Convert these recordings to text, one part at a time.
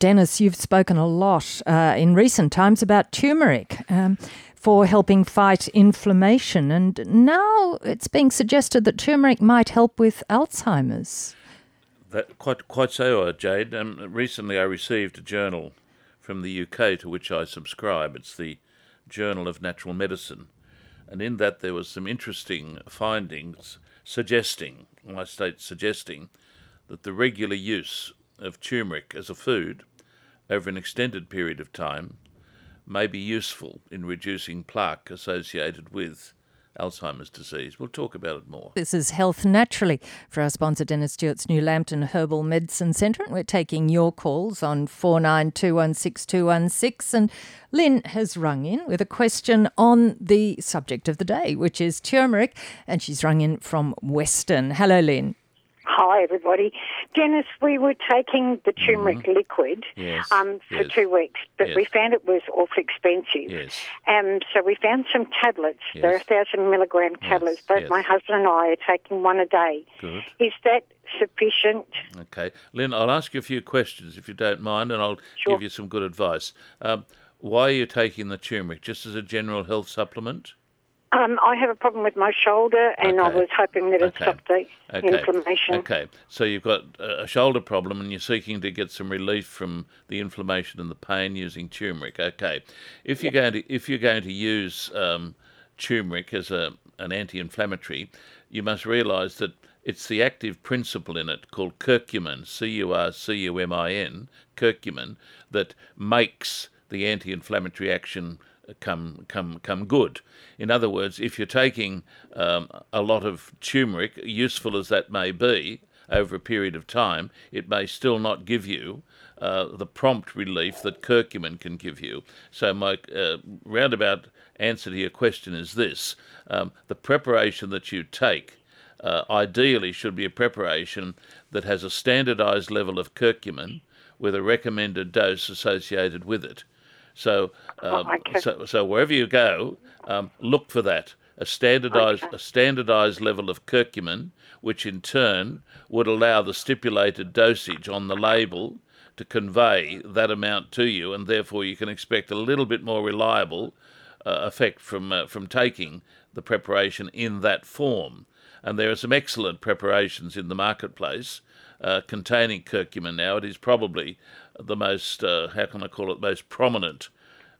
Dennis, you've spoken a lot uh, in recent times about turmeric. Um, for helping fight inflammation, and now it's being suggested that turmeric might help with Alzheimer's. That, quite, quite so, uh, Jade. Um, recently, I received a journal from the UK to which I subscribe. It's the Journal of Natural Medicine, and in that there was some interesting findings suggesting, I state suggesting, that the regular use of turmeric as a food over an extended period of time may be useful in reducing plaque associated with Alzheimer's disease. We'll talk about it more. This is Health Naturally for our sponsor, Dennis Stewart's New Lambton Herbal Medicine Centre. And we're taking your calls on 49216216. And Lynn has rung in with a question on the subject of the day, which is turmeric. And she's rung in from Weston. Hello, Lynn. Hi, everybody. Dennis, we were taking the turmeric mm-hmm. liquid yes. um, for yes. two weeks, but yes. we found it was awfully expensive. Yes. Um, so we found some tablets. They're a thousand milligram tablets. Both my husband and I are taking one a day. Good. Is that sufficient? Okay. Lynn, I'll ask you a few questions if you don't mind, and I'll sure. give you some good advice. Um, why are you taking the turmeric? Just as a general health supplement? Um, I have a problem with my shoulder, and okay. I was hoping that it'd okay. stop the okay. inflammation. Okay, so you've got a shoulder problem, and you're seeking to get some relief from the inflammation and the pain using turmeric. Okay, if you're going to if you're going to use um, turmeric as a an anti-inflammatory, you must realise that it's the active principle in it called curcumin, C-U-R-C-U-M-I-N, curcumin, that makes the anti-inflammatory action come come come good. In other words, if you're taking um, a lot of turmeric, useful as that may be, over a period of time, it may still not give you uh, the prompt relief that curcumin can give you. So my uh, roundabout answer to your question is this: um, the preparation that you take. Uh, ideally, should be a preparation that has a standardized level of curcumin with a recommended dose associated with it. So, um, oh, okay. so, so wherever you go, um, look for that a standardized okay. a standardized level of curcumin, which in turn would allow the stipulated dosage on the label to convey that amount to you, and therefore you can expect a little bit more reliable uh, effect from uh, from taking the preparation in that form. And there are some excellent preparations in the marketplace uh, containing curcumin now. It is probably the most, uh, how can I call it, most prominent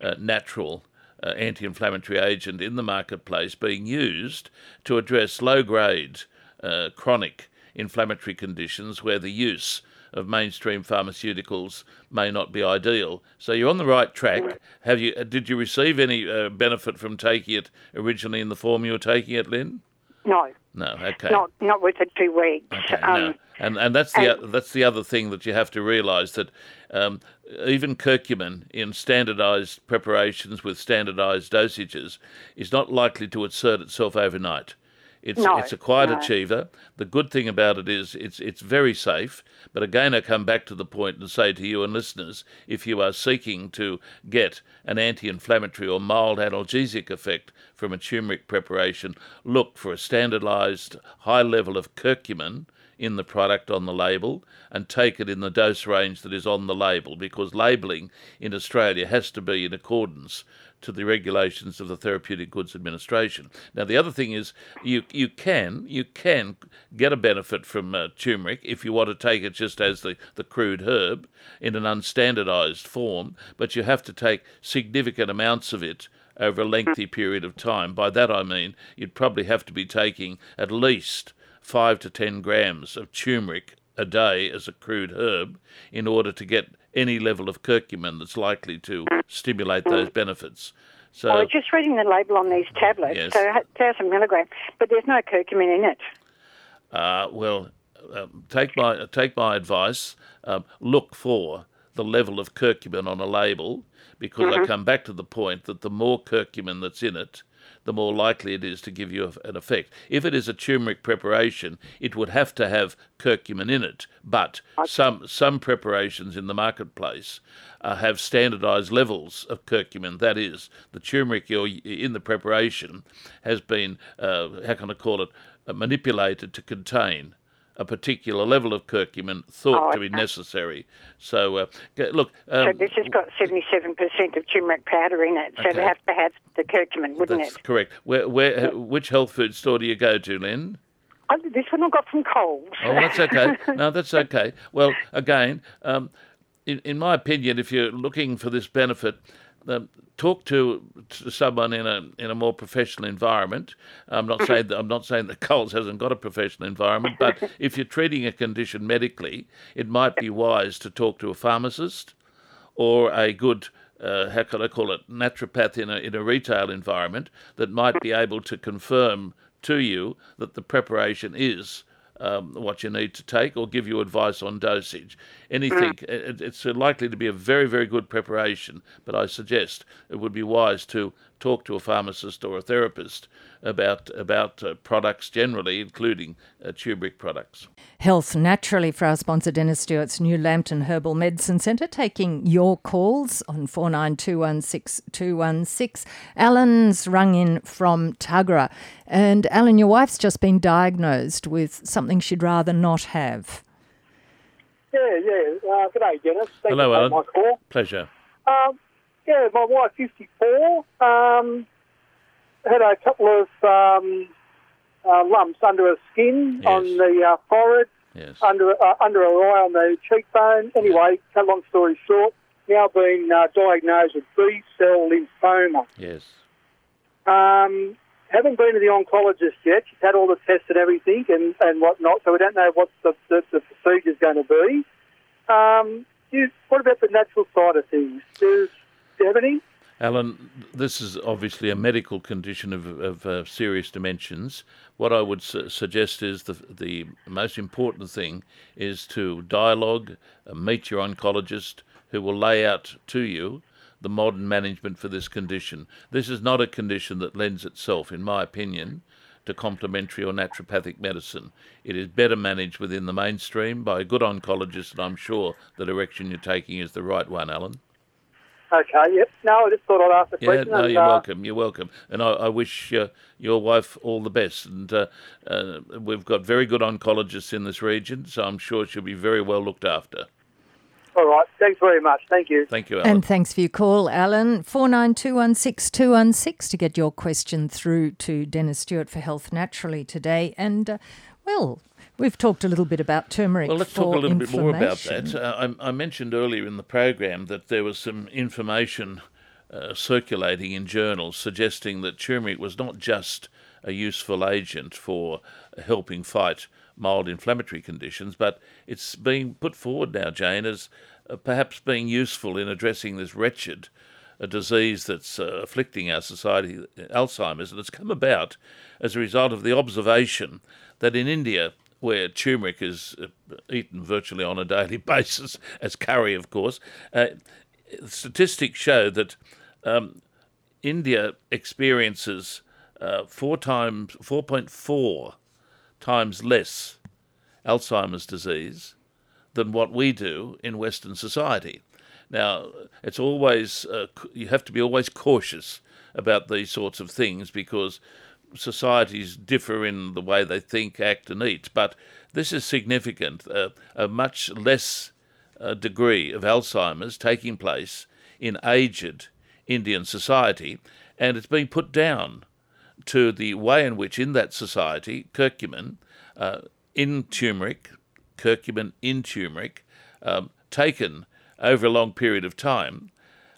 uh, natural uh, anti inflammatory agent in the marketplace being used to address low grade uh, chronic inflammatory conditions where the use of mainstream pharmaceuticals may not be ideal. So you're on the right track. Have you? Did you receive any uh, benefit from taking it originally in the form you were taking it, Lynn? No. No. Okay. Not not with the two weeks. Okay. Um, no. And and that's the and, that's the other thing that you have to realise that um, even curcumin in standardised preparations with standardised dosages is not likely to assert itself overnight. It's no, it's a quiet no. achiever. The good thing about it is it's it's very safe. But again, I come back to the point and say to you and listeners, if you are seeking to get an anti-inflammatory or mild analgesic effect from a turmeric preparation, look for a standardised high level of curcumin in the product on the label and take it in the dose range that is on the label because labelling in Australia has to be in accordance to the regulations of the Therapeutic Goods Administration. Now, the other thing is you you can you can get a benefit from uh, turmeric if you want to take it just as the, the crude herb in an unstandardized form, but you have to take significant amounts of it over a lengthy period of time. By that I mean you'd probably have to be taking at least five to ten grams of turmeric a day as a crude herb in order to get any level of curcumin that's likely to stimulate those benefits. So, I was just reading the label on these tablets, Yes. so 1,000 milligram, but there's no curcumin in it. uh, well, um, take my take my advice. Um, look for the level of curcumin on a label because I come back to the point that the more curcumin that's in it, the more likely it is to give you an effect. If it is a turmeric preparation, it would have to have curcumin in it, but some some preparations in the marketplace uh, have standardized levels of curcumin. That is, the turmeric you're in the preparation has been, uh, how can I call it, uh, manipulated to contain a particular level of curcumin thought oh, to be necessary. So, uh, look. Um, so this has got 77% of turmeric powder in it, so okay. they have to have the curcumin, wouldn't it? That's it? correct. Where, where, which health food store do you go to, Lynn? Oh, this one I got from Coles. Oh, that's okay. no, that's okay. Well, again, um, in, in my opinion, if you're looking for this benefit, um, talk to, to someone in a in a more professional environment. I'm not saying that I'm not saying that Coles hasn't got a professional environment, but if you're treating a condition medically, it might be wise to talk to a pharmacist or a good uh, how can I call it naturopath in a in a retail environment that might be able to confirm to you that the preparation is um, what you need to take or give you advice on dosage. Anything, mm. it, it's likely to be a very, very good preparation, but I suggest it would be wise to talk to a pharmacist or a therapist about about uh, products generally, including uh, turmeric products. Health Naturally for our sponsor, Dennis Stewart's New Lambton Herbal Medicine Centre, taking your calls on 49216216. Alan's rung in from Tuggerah. And Alan, your wife's just been diagnosed with something she'd rather not have. Yeah, yeah. Uh, good day, Dennis. Thank Hello, Alan. My call. Pleasure. Um, yeah, my wife, 54, um, had a couple of um, uh, lumps under her skin, yes. on the uh, forehead, yes. under uh, under her eye, on the cheekbone. Anyway, cut long story short, now been uh, diagnosed with B cell lymphoma. Yes. Um, haven't been to the oncologist yet. She's had all the tests and everything and, and whatnot, so we don't know what the, the, the procedure's going to be. Um, you, what about the natural side of things? Does, any? Alan, this is obviously a medical condition of, of uh, serious dimensions. What I would su- suggest is the, the most important thing is to dialogue, uh, meet your oncologist who will lay out to you the modern management for this condition. This is not a condition that lends itself, in my opinion, to complementary or naturopathic medicine. It is better managed within the mainstream by a good oncologist, and I'm sure the direction you're taking is the right one, Alan. Okay, yep. No, I just thought I'd ask the yeah, question. no, and, you're uh, welcome. You're welcome. And I, I wish uh, your wife all the best. And uh, uh, we've got very good oncologists in this region, so I'm sure she'll be very well looked after. All right. Thanks very much. Thank you. Thank you, Alan. And thanks for your call, Alan. 49216216 to get your question through to Dennis Stewart for Health Naturally today. And, uh, well, We've talked a little bit about turmeric. Well, let's talk a little bit more about that. Uh, I, I, mentioned earlier in the program that there was some information uh, circulating in journals suggesting that turmeric was not just a useful agent for helping fight mild inflammatory conditions, but it's being put forward now, Jane, as uh, perhaps being useful in addressing this wretched a disease that's uh, afflicting our society, Alzheimer's, and it's come about as a result of the observation that in India where turmeric is uh, eaten virtually on a daily basis, as curry, of course, uh, statistics show that um, India experiences uh, four times, 4.4 times less Alzheimer's disease than what we do in Western society. Now, it's always, uh, you have to be always cautious about these sorts of things because societies differ in the way they think, act, and eat, but this is significant. Uh, a much less uh, degree of Alzheimer's taking place in aged Indian society, and it's being put down to the way in which, in that society, curcumin uh, in turmeric, curcumin in turmeric, um, taken over a long period of time,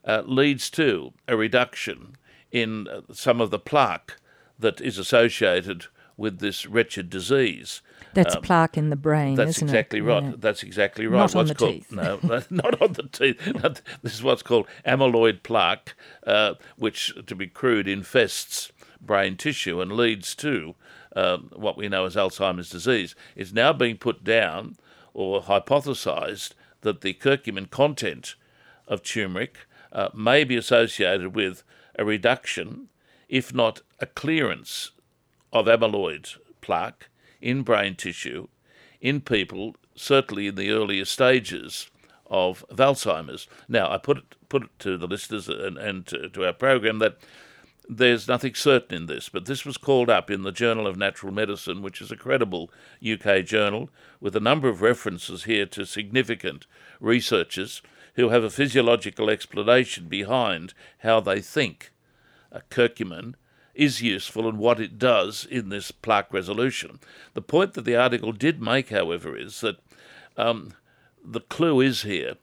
uh, leads to a reduction in uh, some of the plaque that is associated with this wretched disease. That's um, plaque in the brain. That's exactly it? right. Yeah. That's exactly right. Not what's on the called, teeth. No, not on the teeth. this is what's called amyloid plaque, uh, which, to be crude, infests brain tissue and leads to um, what we know as Alzheimer's disease. is now being put down or hypothesized that the curcumin content of turmeric uh, may be associated with a reduction if not a clearance of amyloid plaque in brain tissue in people, certainly in the earlier stages of, Alzheimer's. Now, I put it, put it to the listeners and, and to, to our program that there's nothing certain in this, but this was called up in the Journal of Natural Medicine, which is a credible UK journal, with a number of references here to significant researchers who have a physiological explanation behind how they think a curcumin is useful and what it does in this plaque resolution. The point that the article did make, however, is that um, the clue is here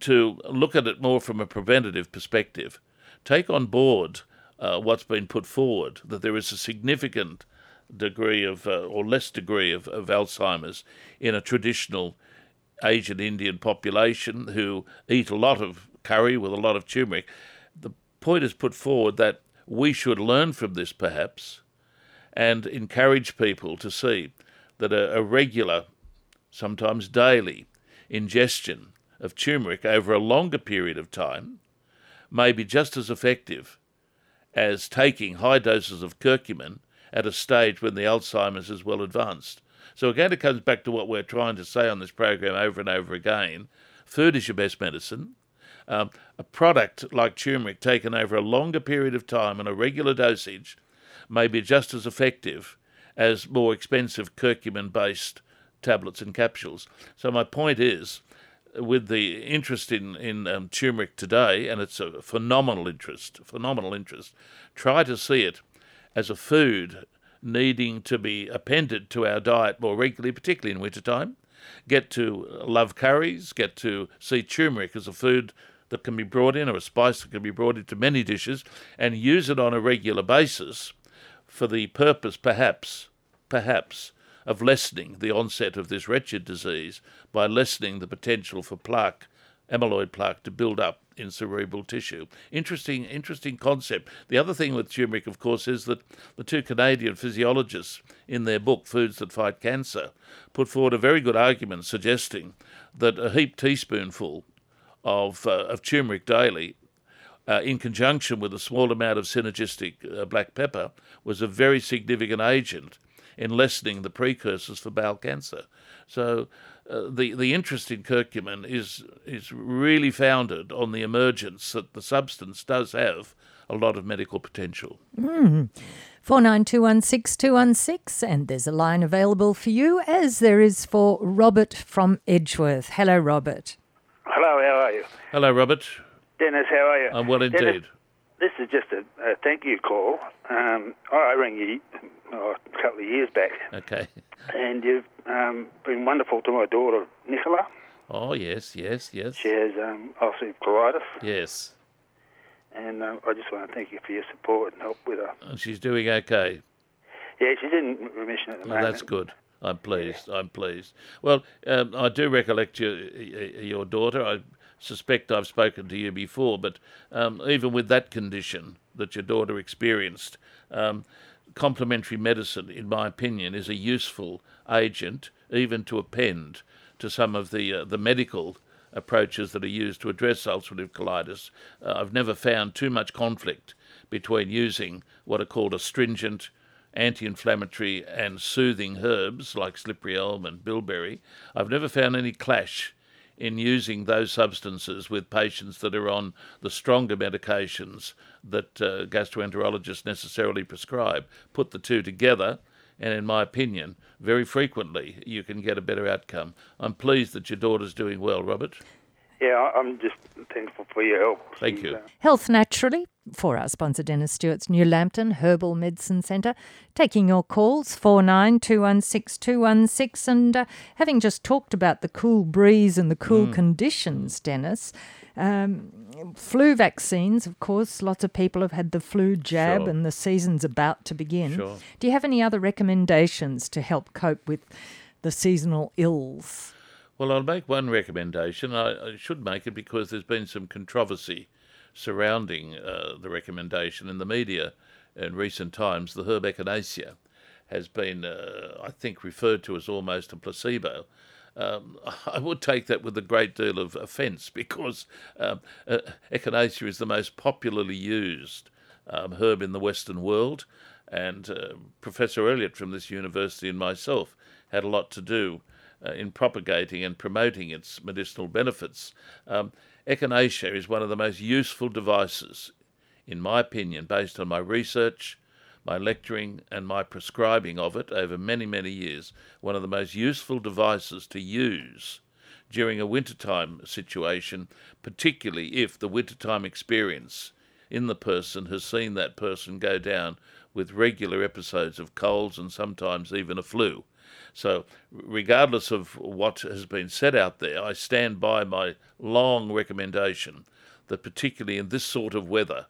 to look at it more from a preventative perspective. Take on board uh, what's been put forward, that there is a significant degree of, uh, or less degree of, of Alzheimer's in a traditional Asian Indian population who eat a lot of curry with a lot of turmeric. The point is put forward that we should learn from this perhaps and encourage people to see that a, a regular, sometimes daily, ingestion of turmeric over a longer period of time may be just as effective as taking high doses of curcumin at a stage when the Alzheimer's is well advanced. So again, it comes back to what we're trying to say on this program over and over again. Food is your best medicine. Um, a product like turmeric taken over a longer period of time and a regular dosage may be just as effective as more expensive curcumin based tablets and capsules. So my point is, with the interest in in um, turmeric today, and it's a phenomenal interest, phenomenal interest. Try to see it as a food needing to be appended to our diet more regularly, particularly in wintertime. Get to love curries, get to see turmeric as a food that can be brought in or a spice that can be brought into many dishes and use it on a regular basis for the purpose, perhaps, perhaps, of lessening the onset of this wretched disease by lessening the potential for plaque, amyloid plaque, to build up in cerebral tissue. Interesting, interesting concept. The other thing with turmeric, of course, is that the two Canadian physiologists in their book Foods That Fight Cancer put forward a very good argument suggesting that a heaped teaspoonful of, uh, of turmeric daily uh, in conjunction with a small amount of synergistic uh, black pepper, was a very significant agent in lessening the precursors for bowel cancer. So uh, the the interest in curcumin is is really founded on the emergence that the substance does have a lot of medical potential. Mm. 49216216, and there's a line available for you, as there is for Robert from Edgeworth. Hello, Robert. Hello, how are you? Hello, Robert. Dennis, how are you? I'm well indeed. Dennis, this is just a, a thank you call. Um, I rang you oh, a couple of years back. Okay. And you've um, been wonderful to my daughter, Nicola. Oh, yes, yes, yes. She has um, ulcerative colitis. Yes. And um, I just want to thank you for your support and help with her. And she's doing okay. Yeah, she's in remission at the moment. That's good. I'm pleased. Yeah. I'm pleased. Well, um, I do recollect your your daughter. I suspect I've spoken to you before, but um, even with that condition that your daughter experienced, um, complementary medicine, in my opinion, is a useful agent, even to append to some of the uh, the medical approaches that are used to address ulcerative colitis. Uh, I've never found too much conflict between using what are called astringent, anti-inflammatory, and soothing herbs like slippery elm and bilberry. I've never found any clash in using those substances with patients that are on the stronger medications that uh, gastroenterologists necessarily prescribe. Put the two together, and in my opinion, very frequently you can get a better outcome. I'm pleased that your daughter's doing well, Robert. Yeah, I'm just thankful for your help. Thank you. Uh, Health Naturally, for our sponsor Dennis Stewart's New Lambton Herbal Medicine Centre, taking your calls 49216216 and uh, having just talked about the cool breeze and the cool mm. conditions, Dennis. Um, flu vaccines, of course, lots of people have had the flu jab sure. and the season's about to begin. Sure. Do you have any other recommendations to help cope with the seasonal ills? Well, I'll make one recommendation. I, I should make it because there's been some controversy surrounding uh, the recommendation in the media in recent times. The herb echinacea has been, uh, I think, referred to as almost a placebo. Um, I would take that with a great deal of offence because um, uh, echinacea is the most popularly used um, herb in the Western world, and uh, Professor Elliott from this university and myself had a lot to do uh, in propagating and promoting its medicinal benefits. Um, echinacea is one of the most useful devices in my opinion, based on my research, my lecturing, and my prescribing of it over many, many years, one of the most useful devices to use during a wintertime situation, particularly if the wintertime experience in the person has seen that person go down with regular episodes of colds and sometimes even a flu. So, regardless of what has been said out there, I stand by my long recommendation that, particularly in this sort of weather,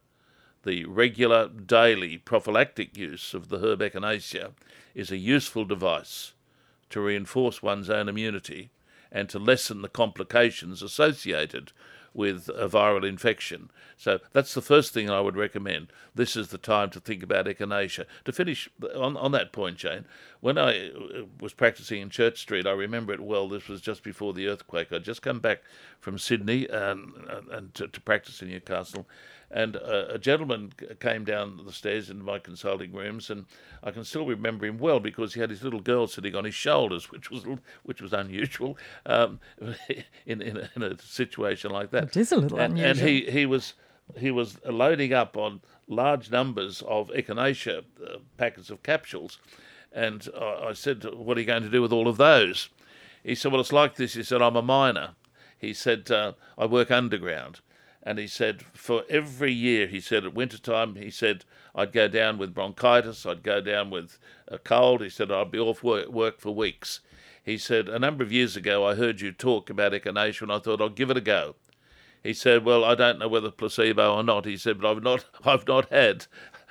the regular daily prophylactic use of the herb echinacea is a useful device to reinforce one's own immunity and to lessen the complications associated with a viral infection. So that's the first thing I would recommend. This is the time to think about echinacea. To finish on, on that point, Jane, when I uh, was practicing in Church Street, I remember it well. This was just before the earthquake. I'd just come back from Sydney and, and to, to practice in Newcastle, and a, a, gentleman came down the stairs into my consulting rooms, and I can still remember him well because he had his little girl sitting on his shoulders, which was which was unusual um, in, in a, in, a, situation like that. It is a little and, unusual. And he, he was he was loading up on large numbers of echinacea uh, packets of capsules, and I, I said, "What are you going to do with all of those?" He said, "Well, it's like this." He said, "I'm a miner." He said, uh, "I work underground." And he said, for every year, he said, at winter time, he said, I'd go down with bronchitis, I'd go down with a cold. He said, I'd be off work, work for weeks. He said, a number of years ago, I heard you talk about echinacea, and I thought I'll give it a go. He said, well, I don't know whether placebo or not. He said, but I've not, I've not had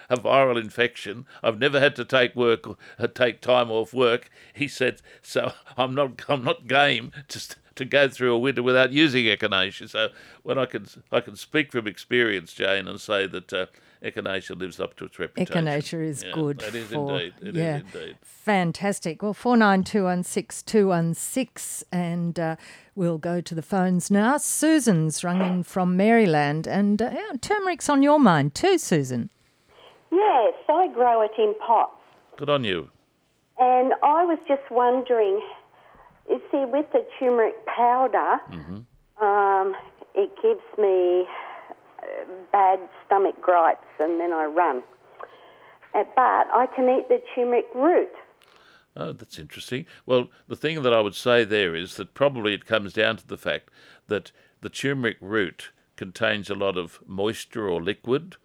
a viral infection. I've never had to take work, uh, take time off work. He said, so I'm not, I'm not game to to go through a winter without using echinacea. So when I can I can speak from experience, Jane, and say that uh, echinacea lives up to its reputation. Echinacea is yeah, good. It is for, indeed. It yeah, is indeed. Fantastic. Well, four nine two one six two one six, and uh, we'll go to the phones now. Susan's rung in from Maryland, and uh, yeah, turmeric's on your mind too, Susan. Yes, I grow it in pots. Good on you. And I was just wondering you see, with the turmeric powder, mm-hmm. um, it gives me uh, bad stomach gripes and then I run. Uh, but I can eat the turmeric root. Oh, that's interesting. Well, the thing that I would say there is that probably it comes down to the fact that the turmeric root contains a lot of moisture or liquid,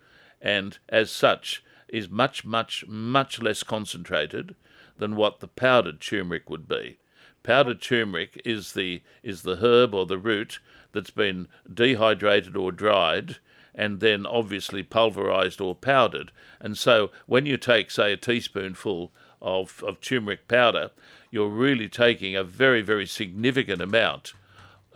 and as such is much, much, much less concentrated than what the powdered turmeric would be. Powdered turmeric is the is the herb or the root that's been dehydrated or dried and then obviously pulverized or powdered. And so when you take, say, a teaspoonful of, of turmeric powder, you're really taking a very, very significant amount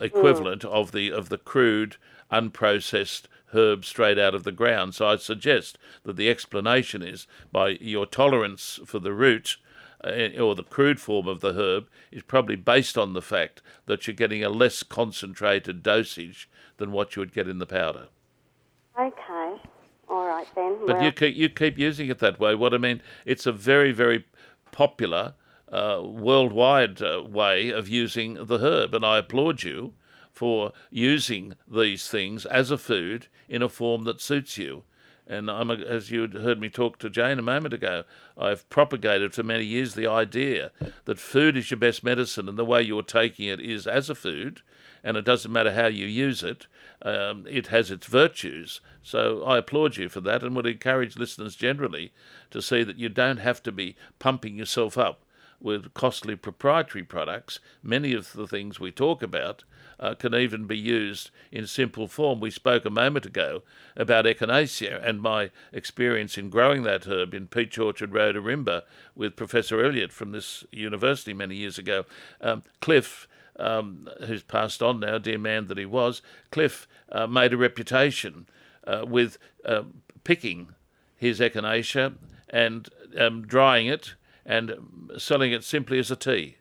equivalent mm. of the of the crude, unprocessed herb straight out of the ground. So I'd suggest that the explanation is by your tolerance for the root or the crude form of the herb is probably based on the fact that you're getting a less concentrated dosage than what you would get in the powder. Okay. All right then. But well. you keep, you keep using it that way. What I mean, it's a very very popular uh, worldwide uh, way of using the herb, and I applaud you for using these things as a food in a form that suits you. And I'm a, as you heard me talk to Jane a moment ago, I've propagated for many years the idea that food is your best medicine, and the way you're taking it is as a food, and it doesn't matter how you use it, um, it has its virtues. So I applaud you for that, and would encourage listeners generally to see that you don't have to be pumping yourself up with costly proprietary products. Many of the things we talk about uh, can even be used in simple form. We spoke a moment ago about echinacea and my experience in growing that herb in Peach Orchard Road, Ourimbah, with Professor Elliott from this university many years ago. Um, Cliff. Um, who's passed on now, dear man that he was, Cliff uh, made a reputation uh, with uh, picking his echinacea and um, drying it and selling it simply as a tea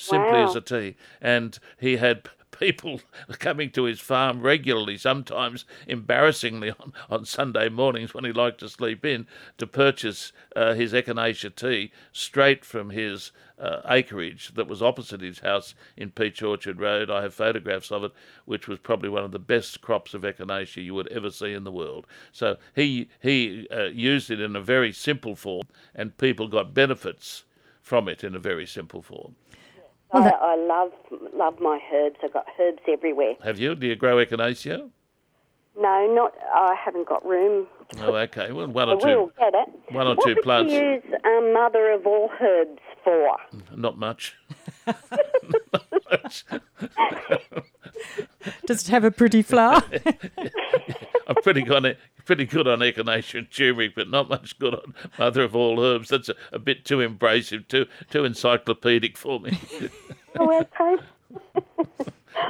simply wow. as a tea. And he had people coming to his farm regularly, sometimes embarrassingly on, on Sunday mornings when he liked to sleep in, to purchase uh, his echinacea tea straight from his uh, acreage that was opposite his house in Peach Orchard Road. I have photographs of it, which was probably one of the best crops of echinacea you would ever see in the world. So he he uh, used it in a very simple form, and people got benefits from it in a very simple form. Well, I, I love love my herbs. I've got herbs everywhere. Have you? Do you grow echinacea? No, not. I haven't got room. Oh, okay. Well, one or I two. will get it. One or what two plants. What do you use um, mother of all herbs for? Not much. Does it have a pretty flower? I'm pretty good on it. Pretty good on echinacea and turmeric, but not much good on mother of all herbs. That's a, a bit too embracive, too too encyclopedic for me. oh, okay.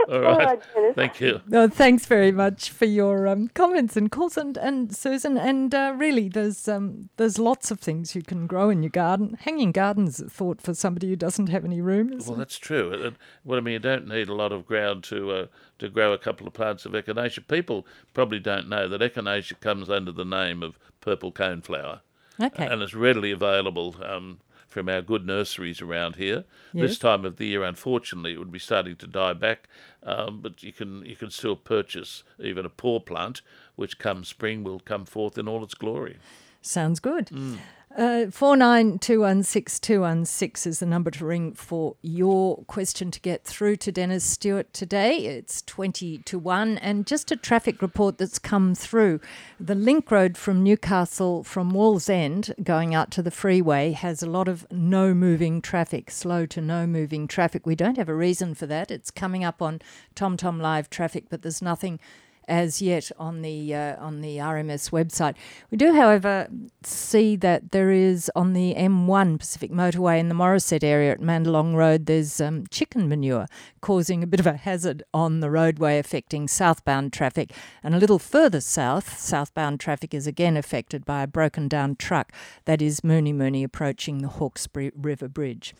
All right. Thank you. No, thanks very much for your um, comments and calls, and, and Susan. And uh, really, there's um, there's lots of things you can grow in your garden. Hanging gardens thought for somebody who doesn't have any room. Well, it? that's true. Well, I mean, you don't need a lot of ground to uh, to grow a couple of plants of echinacea. People probably don't know that echinacea comes under the name of purple coneflower. Okay. And it's readily available um, from our good nurseries around here. Yes. This time of the year, unfortunately, it would be starting to die back, um, but you can you can still purchase even a poor plant, which come spring will come forth in all its glory. Sounds good. Mm. Four nine two one six two one six is the number to ring for your question to get through to Dennis Stewart today. It's twenty to one, and just a traffic report that's come through. The link road from Newcastle from Wallsend going out to the freeway has a lot of no moving traffic, slow to no moving traffic. We don't have a reason for that. It's coming up on TomTom Live traffic, but there's nothing as yet on the uh, on the RMS website. We do, however, see that there is on the M1 Pacific Motorway in the Morisset area at Mandalong Road. There's um, chicken manure causing a bit of a hazard on the roadway, affecting southbound traffic. And a little further south, southbound traffic is again affected by a broken down truck that is Mooney Mooney approaching the Hawkesbury River Bridge.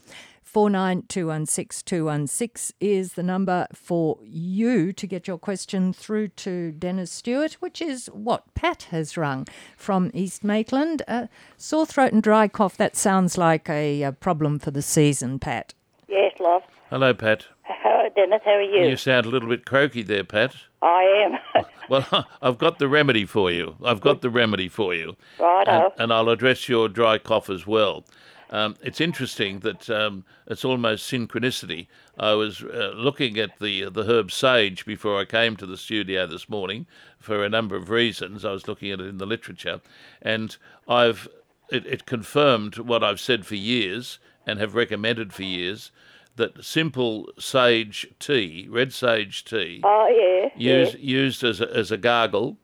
49216216 is the number for you to get your question through to Dennis Stewart, which is what Pat has rung from East Maitland. Uh, sore throat and dry cough, that sounds like a, a, problem for the season, Pat. Yes, love. Hello, Pat. Hello, Dennis. How are you? You sound a little bit croaky there, Pat. I am. well, I've got the remedy for you. I've got the remedy for you. Righto. And, and I'll address your dry cough as well. Um, it's interesting that um, it's almost synchronicity. I was uh, looking at the the herb sage before I came to the studio this morning for a number of reasons. I was looking at it in the literature, and I've it, it confirmed what I've said for years and have recommended for years that simple sage tea, red sage tea, oh yeah, used yeah. used as a, as a gargle,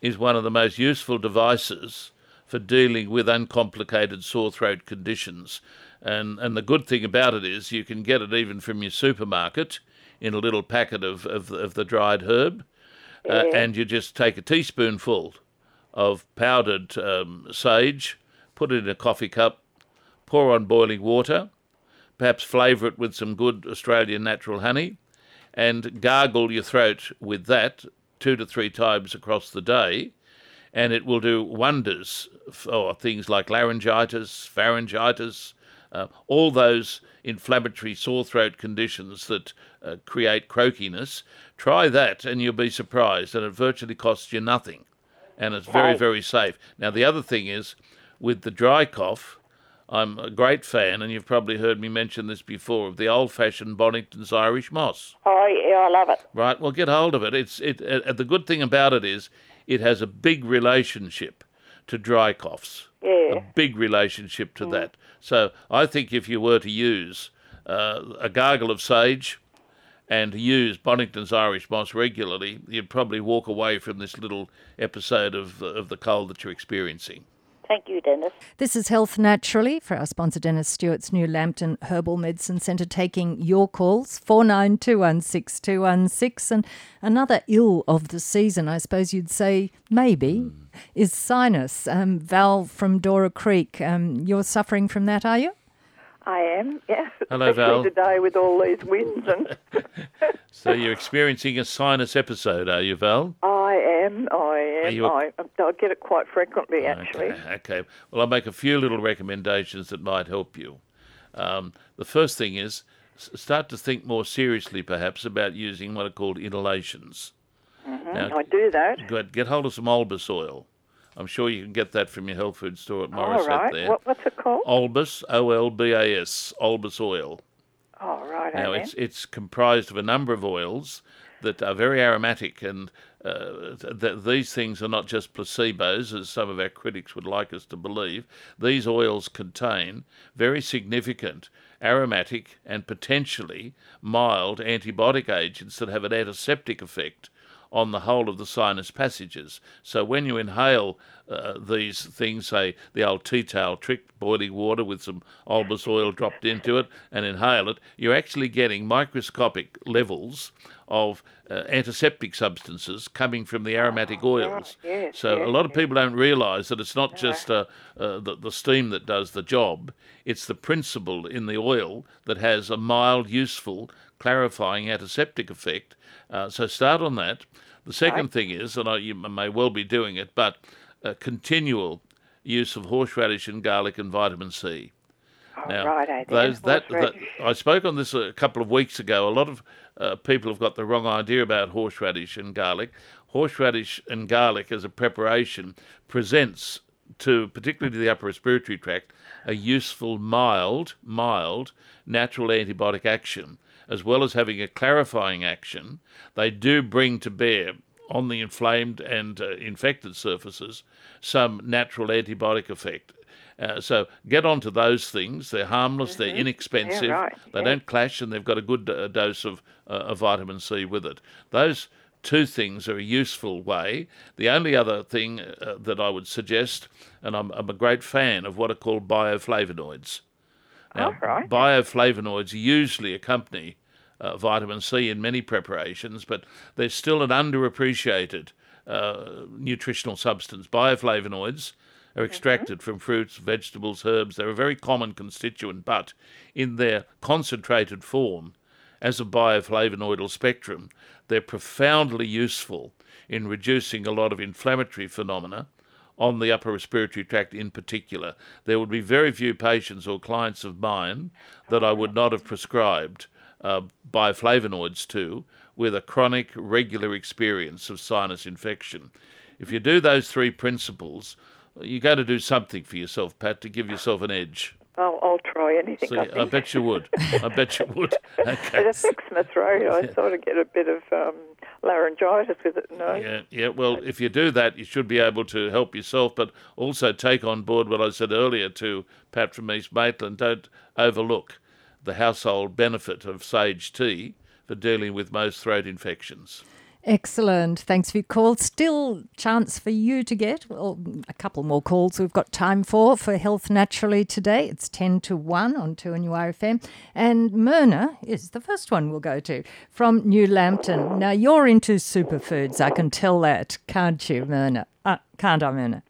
is one of the most useful devices for dealing with uncomplicated sore throat conditions. And, and the good thing about it is you can get it even from your supermarket in a little packet of, of, of the dried herb. Uh, and you just take a teaspoonful of powdered um, sage, put it in a coffee cup, pour on boiling water, perhaps flavour it with some good Australian natural honey, and gargle your throat with that two to three times across the day and it will do wonders for things like laryngitis, pharyngitis, uh, all those inflammatory sore throat conditions that uh, create croakiness. Try that, and you'll be surprised, and it virtually costs you nothing, and it's very, very safe. Now, the other thing is with the dry cough. I'm a great fan, and you've probably heard me mention this before, of the old-fashioned Bonnington's Irish moss. Oh, yeah, I love it. Right, well, get hold of it. It's it. Uh, the good thing about it is it has a big relationship to dry coughs. Yeah. A big relationship to mm. that. So I think if you were to use uh, a gargle of sage and use Bonnington's Irish moss regularly, you'd probably walk away from this little episode of of the cold that you're experiencing. Thank you, Dennis. This is Health Naturally for our sponsor, Dennis Stewart's new Lambton Herbal Medicine Centre, taking your calls, 49216216. And another ill of the season, I suppose you'd say, maybe, mm. is sinus. Um, Val from Dora Creek, um, you're suffering from that, are you? I am, yes. Hello, Val. today with all these winds and. so you're experiencing a sinus episode, are you, Val? I am. I am. A... I, I get it quite frequently, actually. Okay. okay. Well, I'll make a few little recommendations that might help you. Um, the first thing is start to think more seriously, perhaps, about using what are called inhalations. Mm-hmm. Now, I do that. Good. Get hold of some Olbas oil. I'm sure you can get that from your health food store at Morris. All right. There. What, what's it called? Olbas, O L B A S, Olbas oil. Oh, right. Now, it's, it's comprised of a number of oils that are very aromatic, and uh, th- these things are not just placebos, as some of our critics would like us to believe. These oils contain very significant aromatic and potentially mild antibiotic agents that have an antiseptic effect on the whole of the sinus passages. So when you inhale uh, these things, say the old tea towel trick, boiling water with some Olbas oil dropped into it and inhale it, you're actually getting microscopic levels of uh, antiseptic substances coming from the aromatic oh, oils. Yes, so yes, a lot of people don't realise that it's not just uh, uh, the, the steam that does the job, it's the principle in the oil that has a mild, useful, clarifying antiseptic effect. Uh, so start on that. The second right. thing is, and I, you may well be doing it, but continual use of horseradish and garlic and vitamin C. Oh, now, right, those, that, that, I spoke on this a couple of weeks ago. A lot of uh, people have got the wrong idea about horseradish and garlic. Horseradish and garlic as a preparation presents to, particularly to the upper respiratory tract, a useful, mild, mild natural antibiotic action as well as having a clarifying action, they do bring to bear on the inflamed and uh, infected surfaces some natural antibiotic effect. Uh, so get onto those things. They're harmless, mm-hmm. they're inexpensive, yeah, right. they yeah. don't clash, and they've got a good uh, dose of, uh, of vitamin C with it. Those two things are a useful way. The only other thing uh, that I would suggest, and I'm, I'm, a great fan of what are called bioflavonoids. Now, oh, right. bioflavonoids usually accompany uh, vitamin C in many preparations, but they're still an underappreciated uh, nutritional substance. Bioflavonoids are extracted mm-hmm. from fruits, vegetables, herbs. They're a very common constituent, but in their concentrated form, as a bioflavonoidal spectrum, they're profoundly useful in reducing a lot of inflammatory phenomena on the upper respiratory tract in particular. There would be very few patients or clients of mine that I would not have prescribed uh, bioflavonoids to with a chronic, regular experience of sinus infection. If you do those three principles, you got to do something for yourself, Pat, to give yourself an edge. I'll, I'll try anything. See, I, I, bet you would. I bet you would. Okay. it affects my throat. I sort of get a bit of um, laryngitis with it. No. Yeah, yeah. Well, if you do that, you should be able to help yourself, but also take on board what I said earlier to Pat from East Maitland. Don't overlook the household benefit of sage tea for dealing with most throat infections. Excellent. Thanks for your call. Still chance for you to get well, a couple more calls we've got time for for Health Naturally today. It's 10 to 1 on 2 and RFM. And Myrna is the first one we'll go to from New Lambton. Now, you're into superfoods. I can tell that, can't you, Myrna? Uh, can't I, Myrna?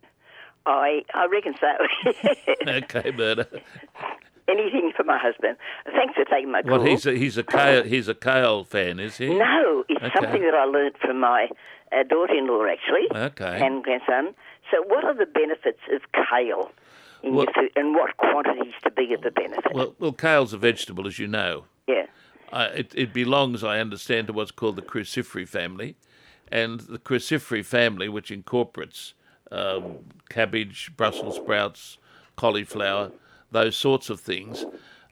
I, I reckon so. okay, Myrna anything for my husband. Thanks for taking my call. Well, he's a, he's a kale he's a kale fan, is he? No, it's okay. something that I learned from my uh, daughter-in-law actually, okay, and grandson. So, what are the benefits of kale in well, your food, and what quantities to be of the benefit? Well, well, kale's a vegetable, as you know. Yeah. Uh, it, it belongs, I understand, to what's called the cruciferous family, and the cruciferous family, which incorporates um, cabbage, Brussels sprouts, cauliflower those sorts of things,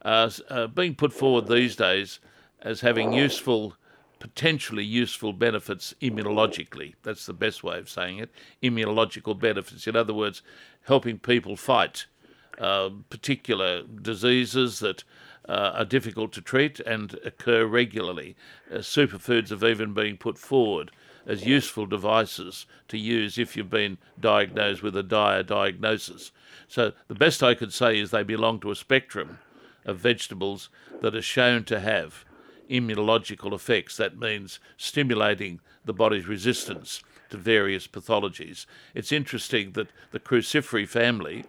are uh, being put forward these days as having useful, potentially useful benefits immunologically. That's the best way of saying it. Immunological benefits. In other words, helping people fight uh, particular diseases that uh, are difficult to treat and occur regularly. Uh, superfoods have even been put forward as useful devices to use if you've been diagnosed with a dire diagnosis. So the best I could say is they belong to a spectrum of vegetables that are shown to have immunological effects. That means stimulating the body's resistance to various pathologies. It's interesting that the cruciferous family,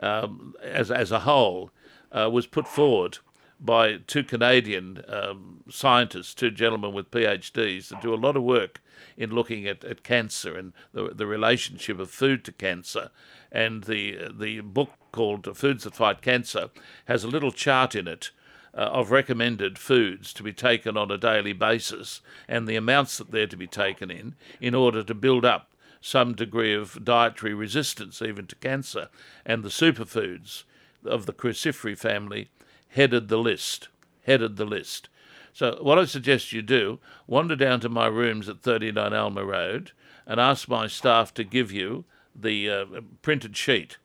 um, as, as a whole, uh, was put forward by two Canadian um, scientists, two gentlemen with PhDs that do a lot of work in looking at, at cancer and the, the relationship of food to cancer. And the, the book called Foods That Fight Cancer has a little chart in it uh, of recommended foods to be taken on a daily basis and the amounts that they're to be taken in in order to build up some degree of dietary resistance even to cancer. And the superfoods of the cruciferous family headed the list. Headed the list. So what I suggest you do, wander down to my rooms at 39 Alma Road and ask my staff to give you the uh, printed sheet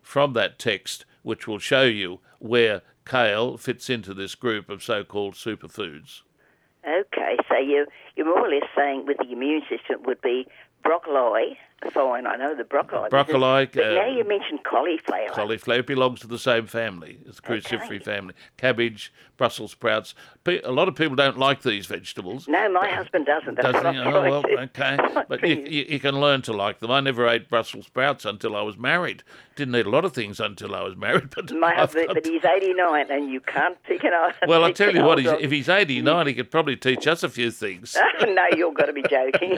from that text, which will show you where kale fits into this group of so-called superfoods. Okay, so you you're more or less saying with the immune system would be broccoli. Fine, I know the broccoli. Broccoli. But uh, now you mentioned cauliflower. Cauliflower belongs to the same family as the cruciferous okay. family. Cabbage, Brussels sprouts. A lot of people don't like these vegetables. No, my husband doesn't. That's doesn't he? Oh, well, okay. but you, you, you, can learn to like them. I never ate Brussels sprouts until I was married. Didn't eat a lot of things until I was married. But my husband, but he's 89 and you can't pick an out. Well, I tell you what, he's, if he's 89, he could probably teach us a few things. no, you've got to be joking.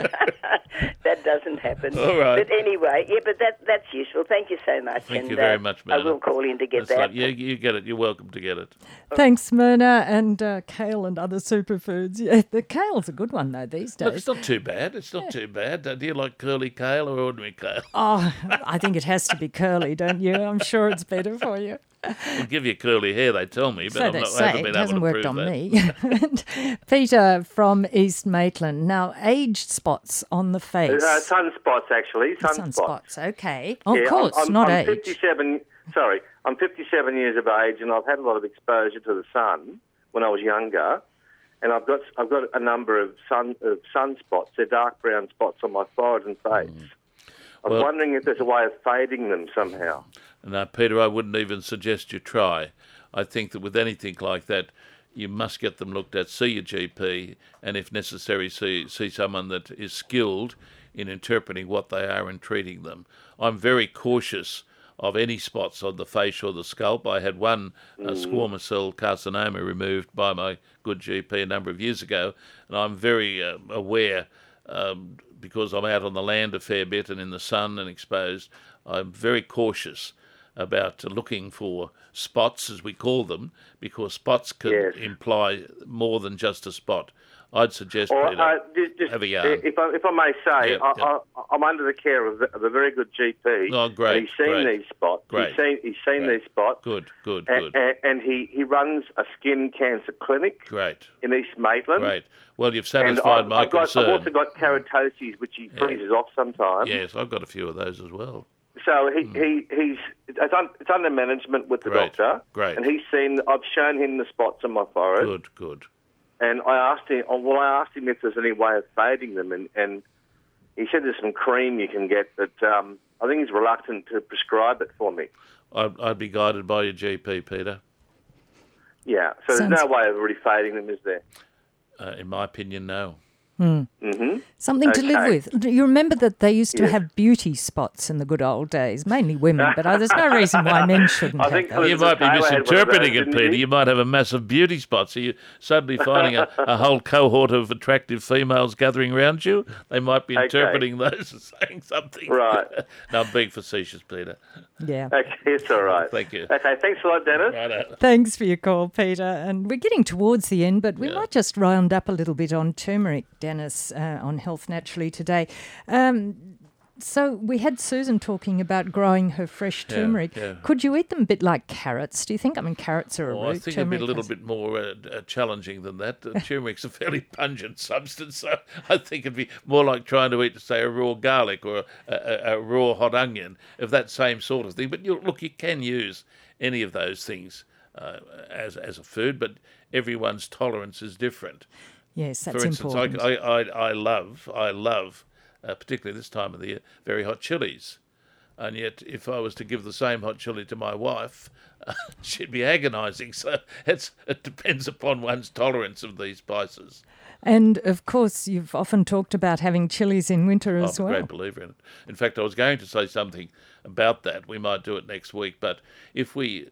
that doesn't happen. All right. But anyway, yeah, but that that's useful. Thank you so much. Thank and, you very uh, much, Myrna. I will call in to get That's that. Like, yeah, you get it. You're welcome to get it. Thanks, Myrna, and uh, kale and other superfoods. Yeah, the kale's a good one though these days. Look, it's not too bad. It's not yeah. too bad. Uh, do you like curly kale or ordinary kale? Oh, I think it has to be curly, don't you? I'm sure it's better for you. It'll give you curly hair, they tell me, but so I'm not, say. haven't been it hasn't able worked prove on that. me. Peter from East Maitland. Now, age spots on the face. Uh, sunspots, actually. Sunspots. Sunspots, okay. Oh, yeah, of course, I'm, I'm, not I'm age. 57, sorry, I'm 57 years of age and I've had a lot of exposure to the sun when I was younger. And I've got I've got a number of sun of sunspots. They're dark brown spots on my forehead and face. Mm. I'm well, wondering if there's a way of fading them somehow. No, Peter, I wouldn't even suggest you try. I think that with anything like that, you must get them looked at, see your GP, and if necessary, see, see someone that is skilled in interpreting what they are and treating them. I'm very cautious of any spots on the face or the scalp. I had one uh, squamous cell carcinoma removed by my good GP a number of years ago, and I'm very uh, aware um, because I'm out on the land a fair bit and in the sun and exposed. I'm very cautious about looking for spots, as we call them, because spots can yes. imply more than just a spot. I'd suggest or, Peter, uh, just, just, have a yarn. If I, if I may say, Yeah, I, yeah. I'm under the care of, of a very good GP. Oh, great, he's seen great, these spots. great, He's seen, he's seen great. these spots. Good, good, And, good. and, he, he runs a skin cancer clinic Great, in East Maitland. great. Well, you've satisfied my I've, got, concern. I've also got keratoses, which he Yeah. freezes off sometimes. Yes, I've got a few of those as well. So he, he he's it's, un, it's under management with the. Great, doctor. great. And he's seen. I've shown him the spots on my forehead. Good, good. And I asked him. oh, Well, I asked him if there's any way of fading them, and, and he said there's some cream you can get, but um, I think he's reluctant to prescribe it for me. I'd, I'd be guided by your GP, Peter. Yeah. So Sounds- there's no way of really fading them, is there? Uh, in my opinion, no. Mm-hmm. Something to live with. You remember that they used to Yes. have beauty spots in the good old days, mainly women, but uh, there's no reason why men shouldn't I have think those. You might be Taylor had one of misinterpreting those, it, Peter. he? You might have a massive beauty spot. So you're suddenly finding a, a whole cohort of attractive females gathering around you. They might be Okay. interpreting those as saying something. Right. no, I'm being facetious, Peter. Yeah. Okay, it's all right. Thank you. Okay, thanks a lot, Dennis. Righto. Thanks for your call, Peter. And we're getting towards the end, but we Yeah. might just round up a little bit on turmeric, Dennis, uh, on Health Naturally today. Um, so we had Susan talking about growing her fresh turmeric. yeah. Could you eat them a bit like carrots? Do you think? I mean, carrots are a Oh, root. I think it'd be a little bit more uh, uh, challenging than that. Uh, turmeric's a fairly pungent substance, so I think it'd be more like trying to eat, say, a raw garlic or a, a, a raw hot onion, of that same sort of thing. But you, look, you can use any of those things uh, as as a food, but everyone's tolerance is different. Yes, that's For instance, important. I, I, I, I love, I love, uh, particularly this time of the year, very hot chilies. And yet, if I was to give the same hot chili to my wife, she'd be agonising. So it's, it depends upon one's tolerance of these spices. and of course, you've often talked about having chilies in winter as well. I'm a great believer in it. In fact, I was going to say something about that. We might do it next week. But if we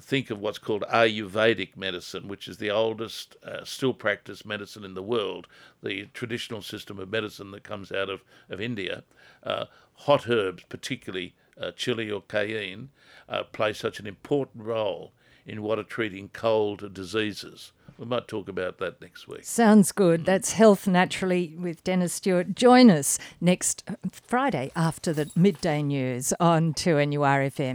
think of what's called Ayurvedic medicine, which is the oldest uh, still practiced medicine in the world, the traditional system of medicine that comes out of, of India. Uh, hot herbs, particularly uh, chili or cayenne, uh, play such an important role in what are treating cold diseases. We might talk about that next week. Sounds good. That's Health Naturally with Dennis Stewart. Join us next Friday after the midday news on 2NURFM.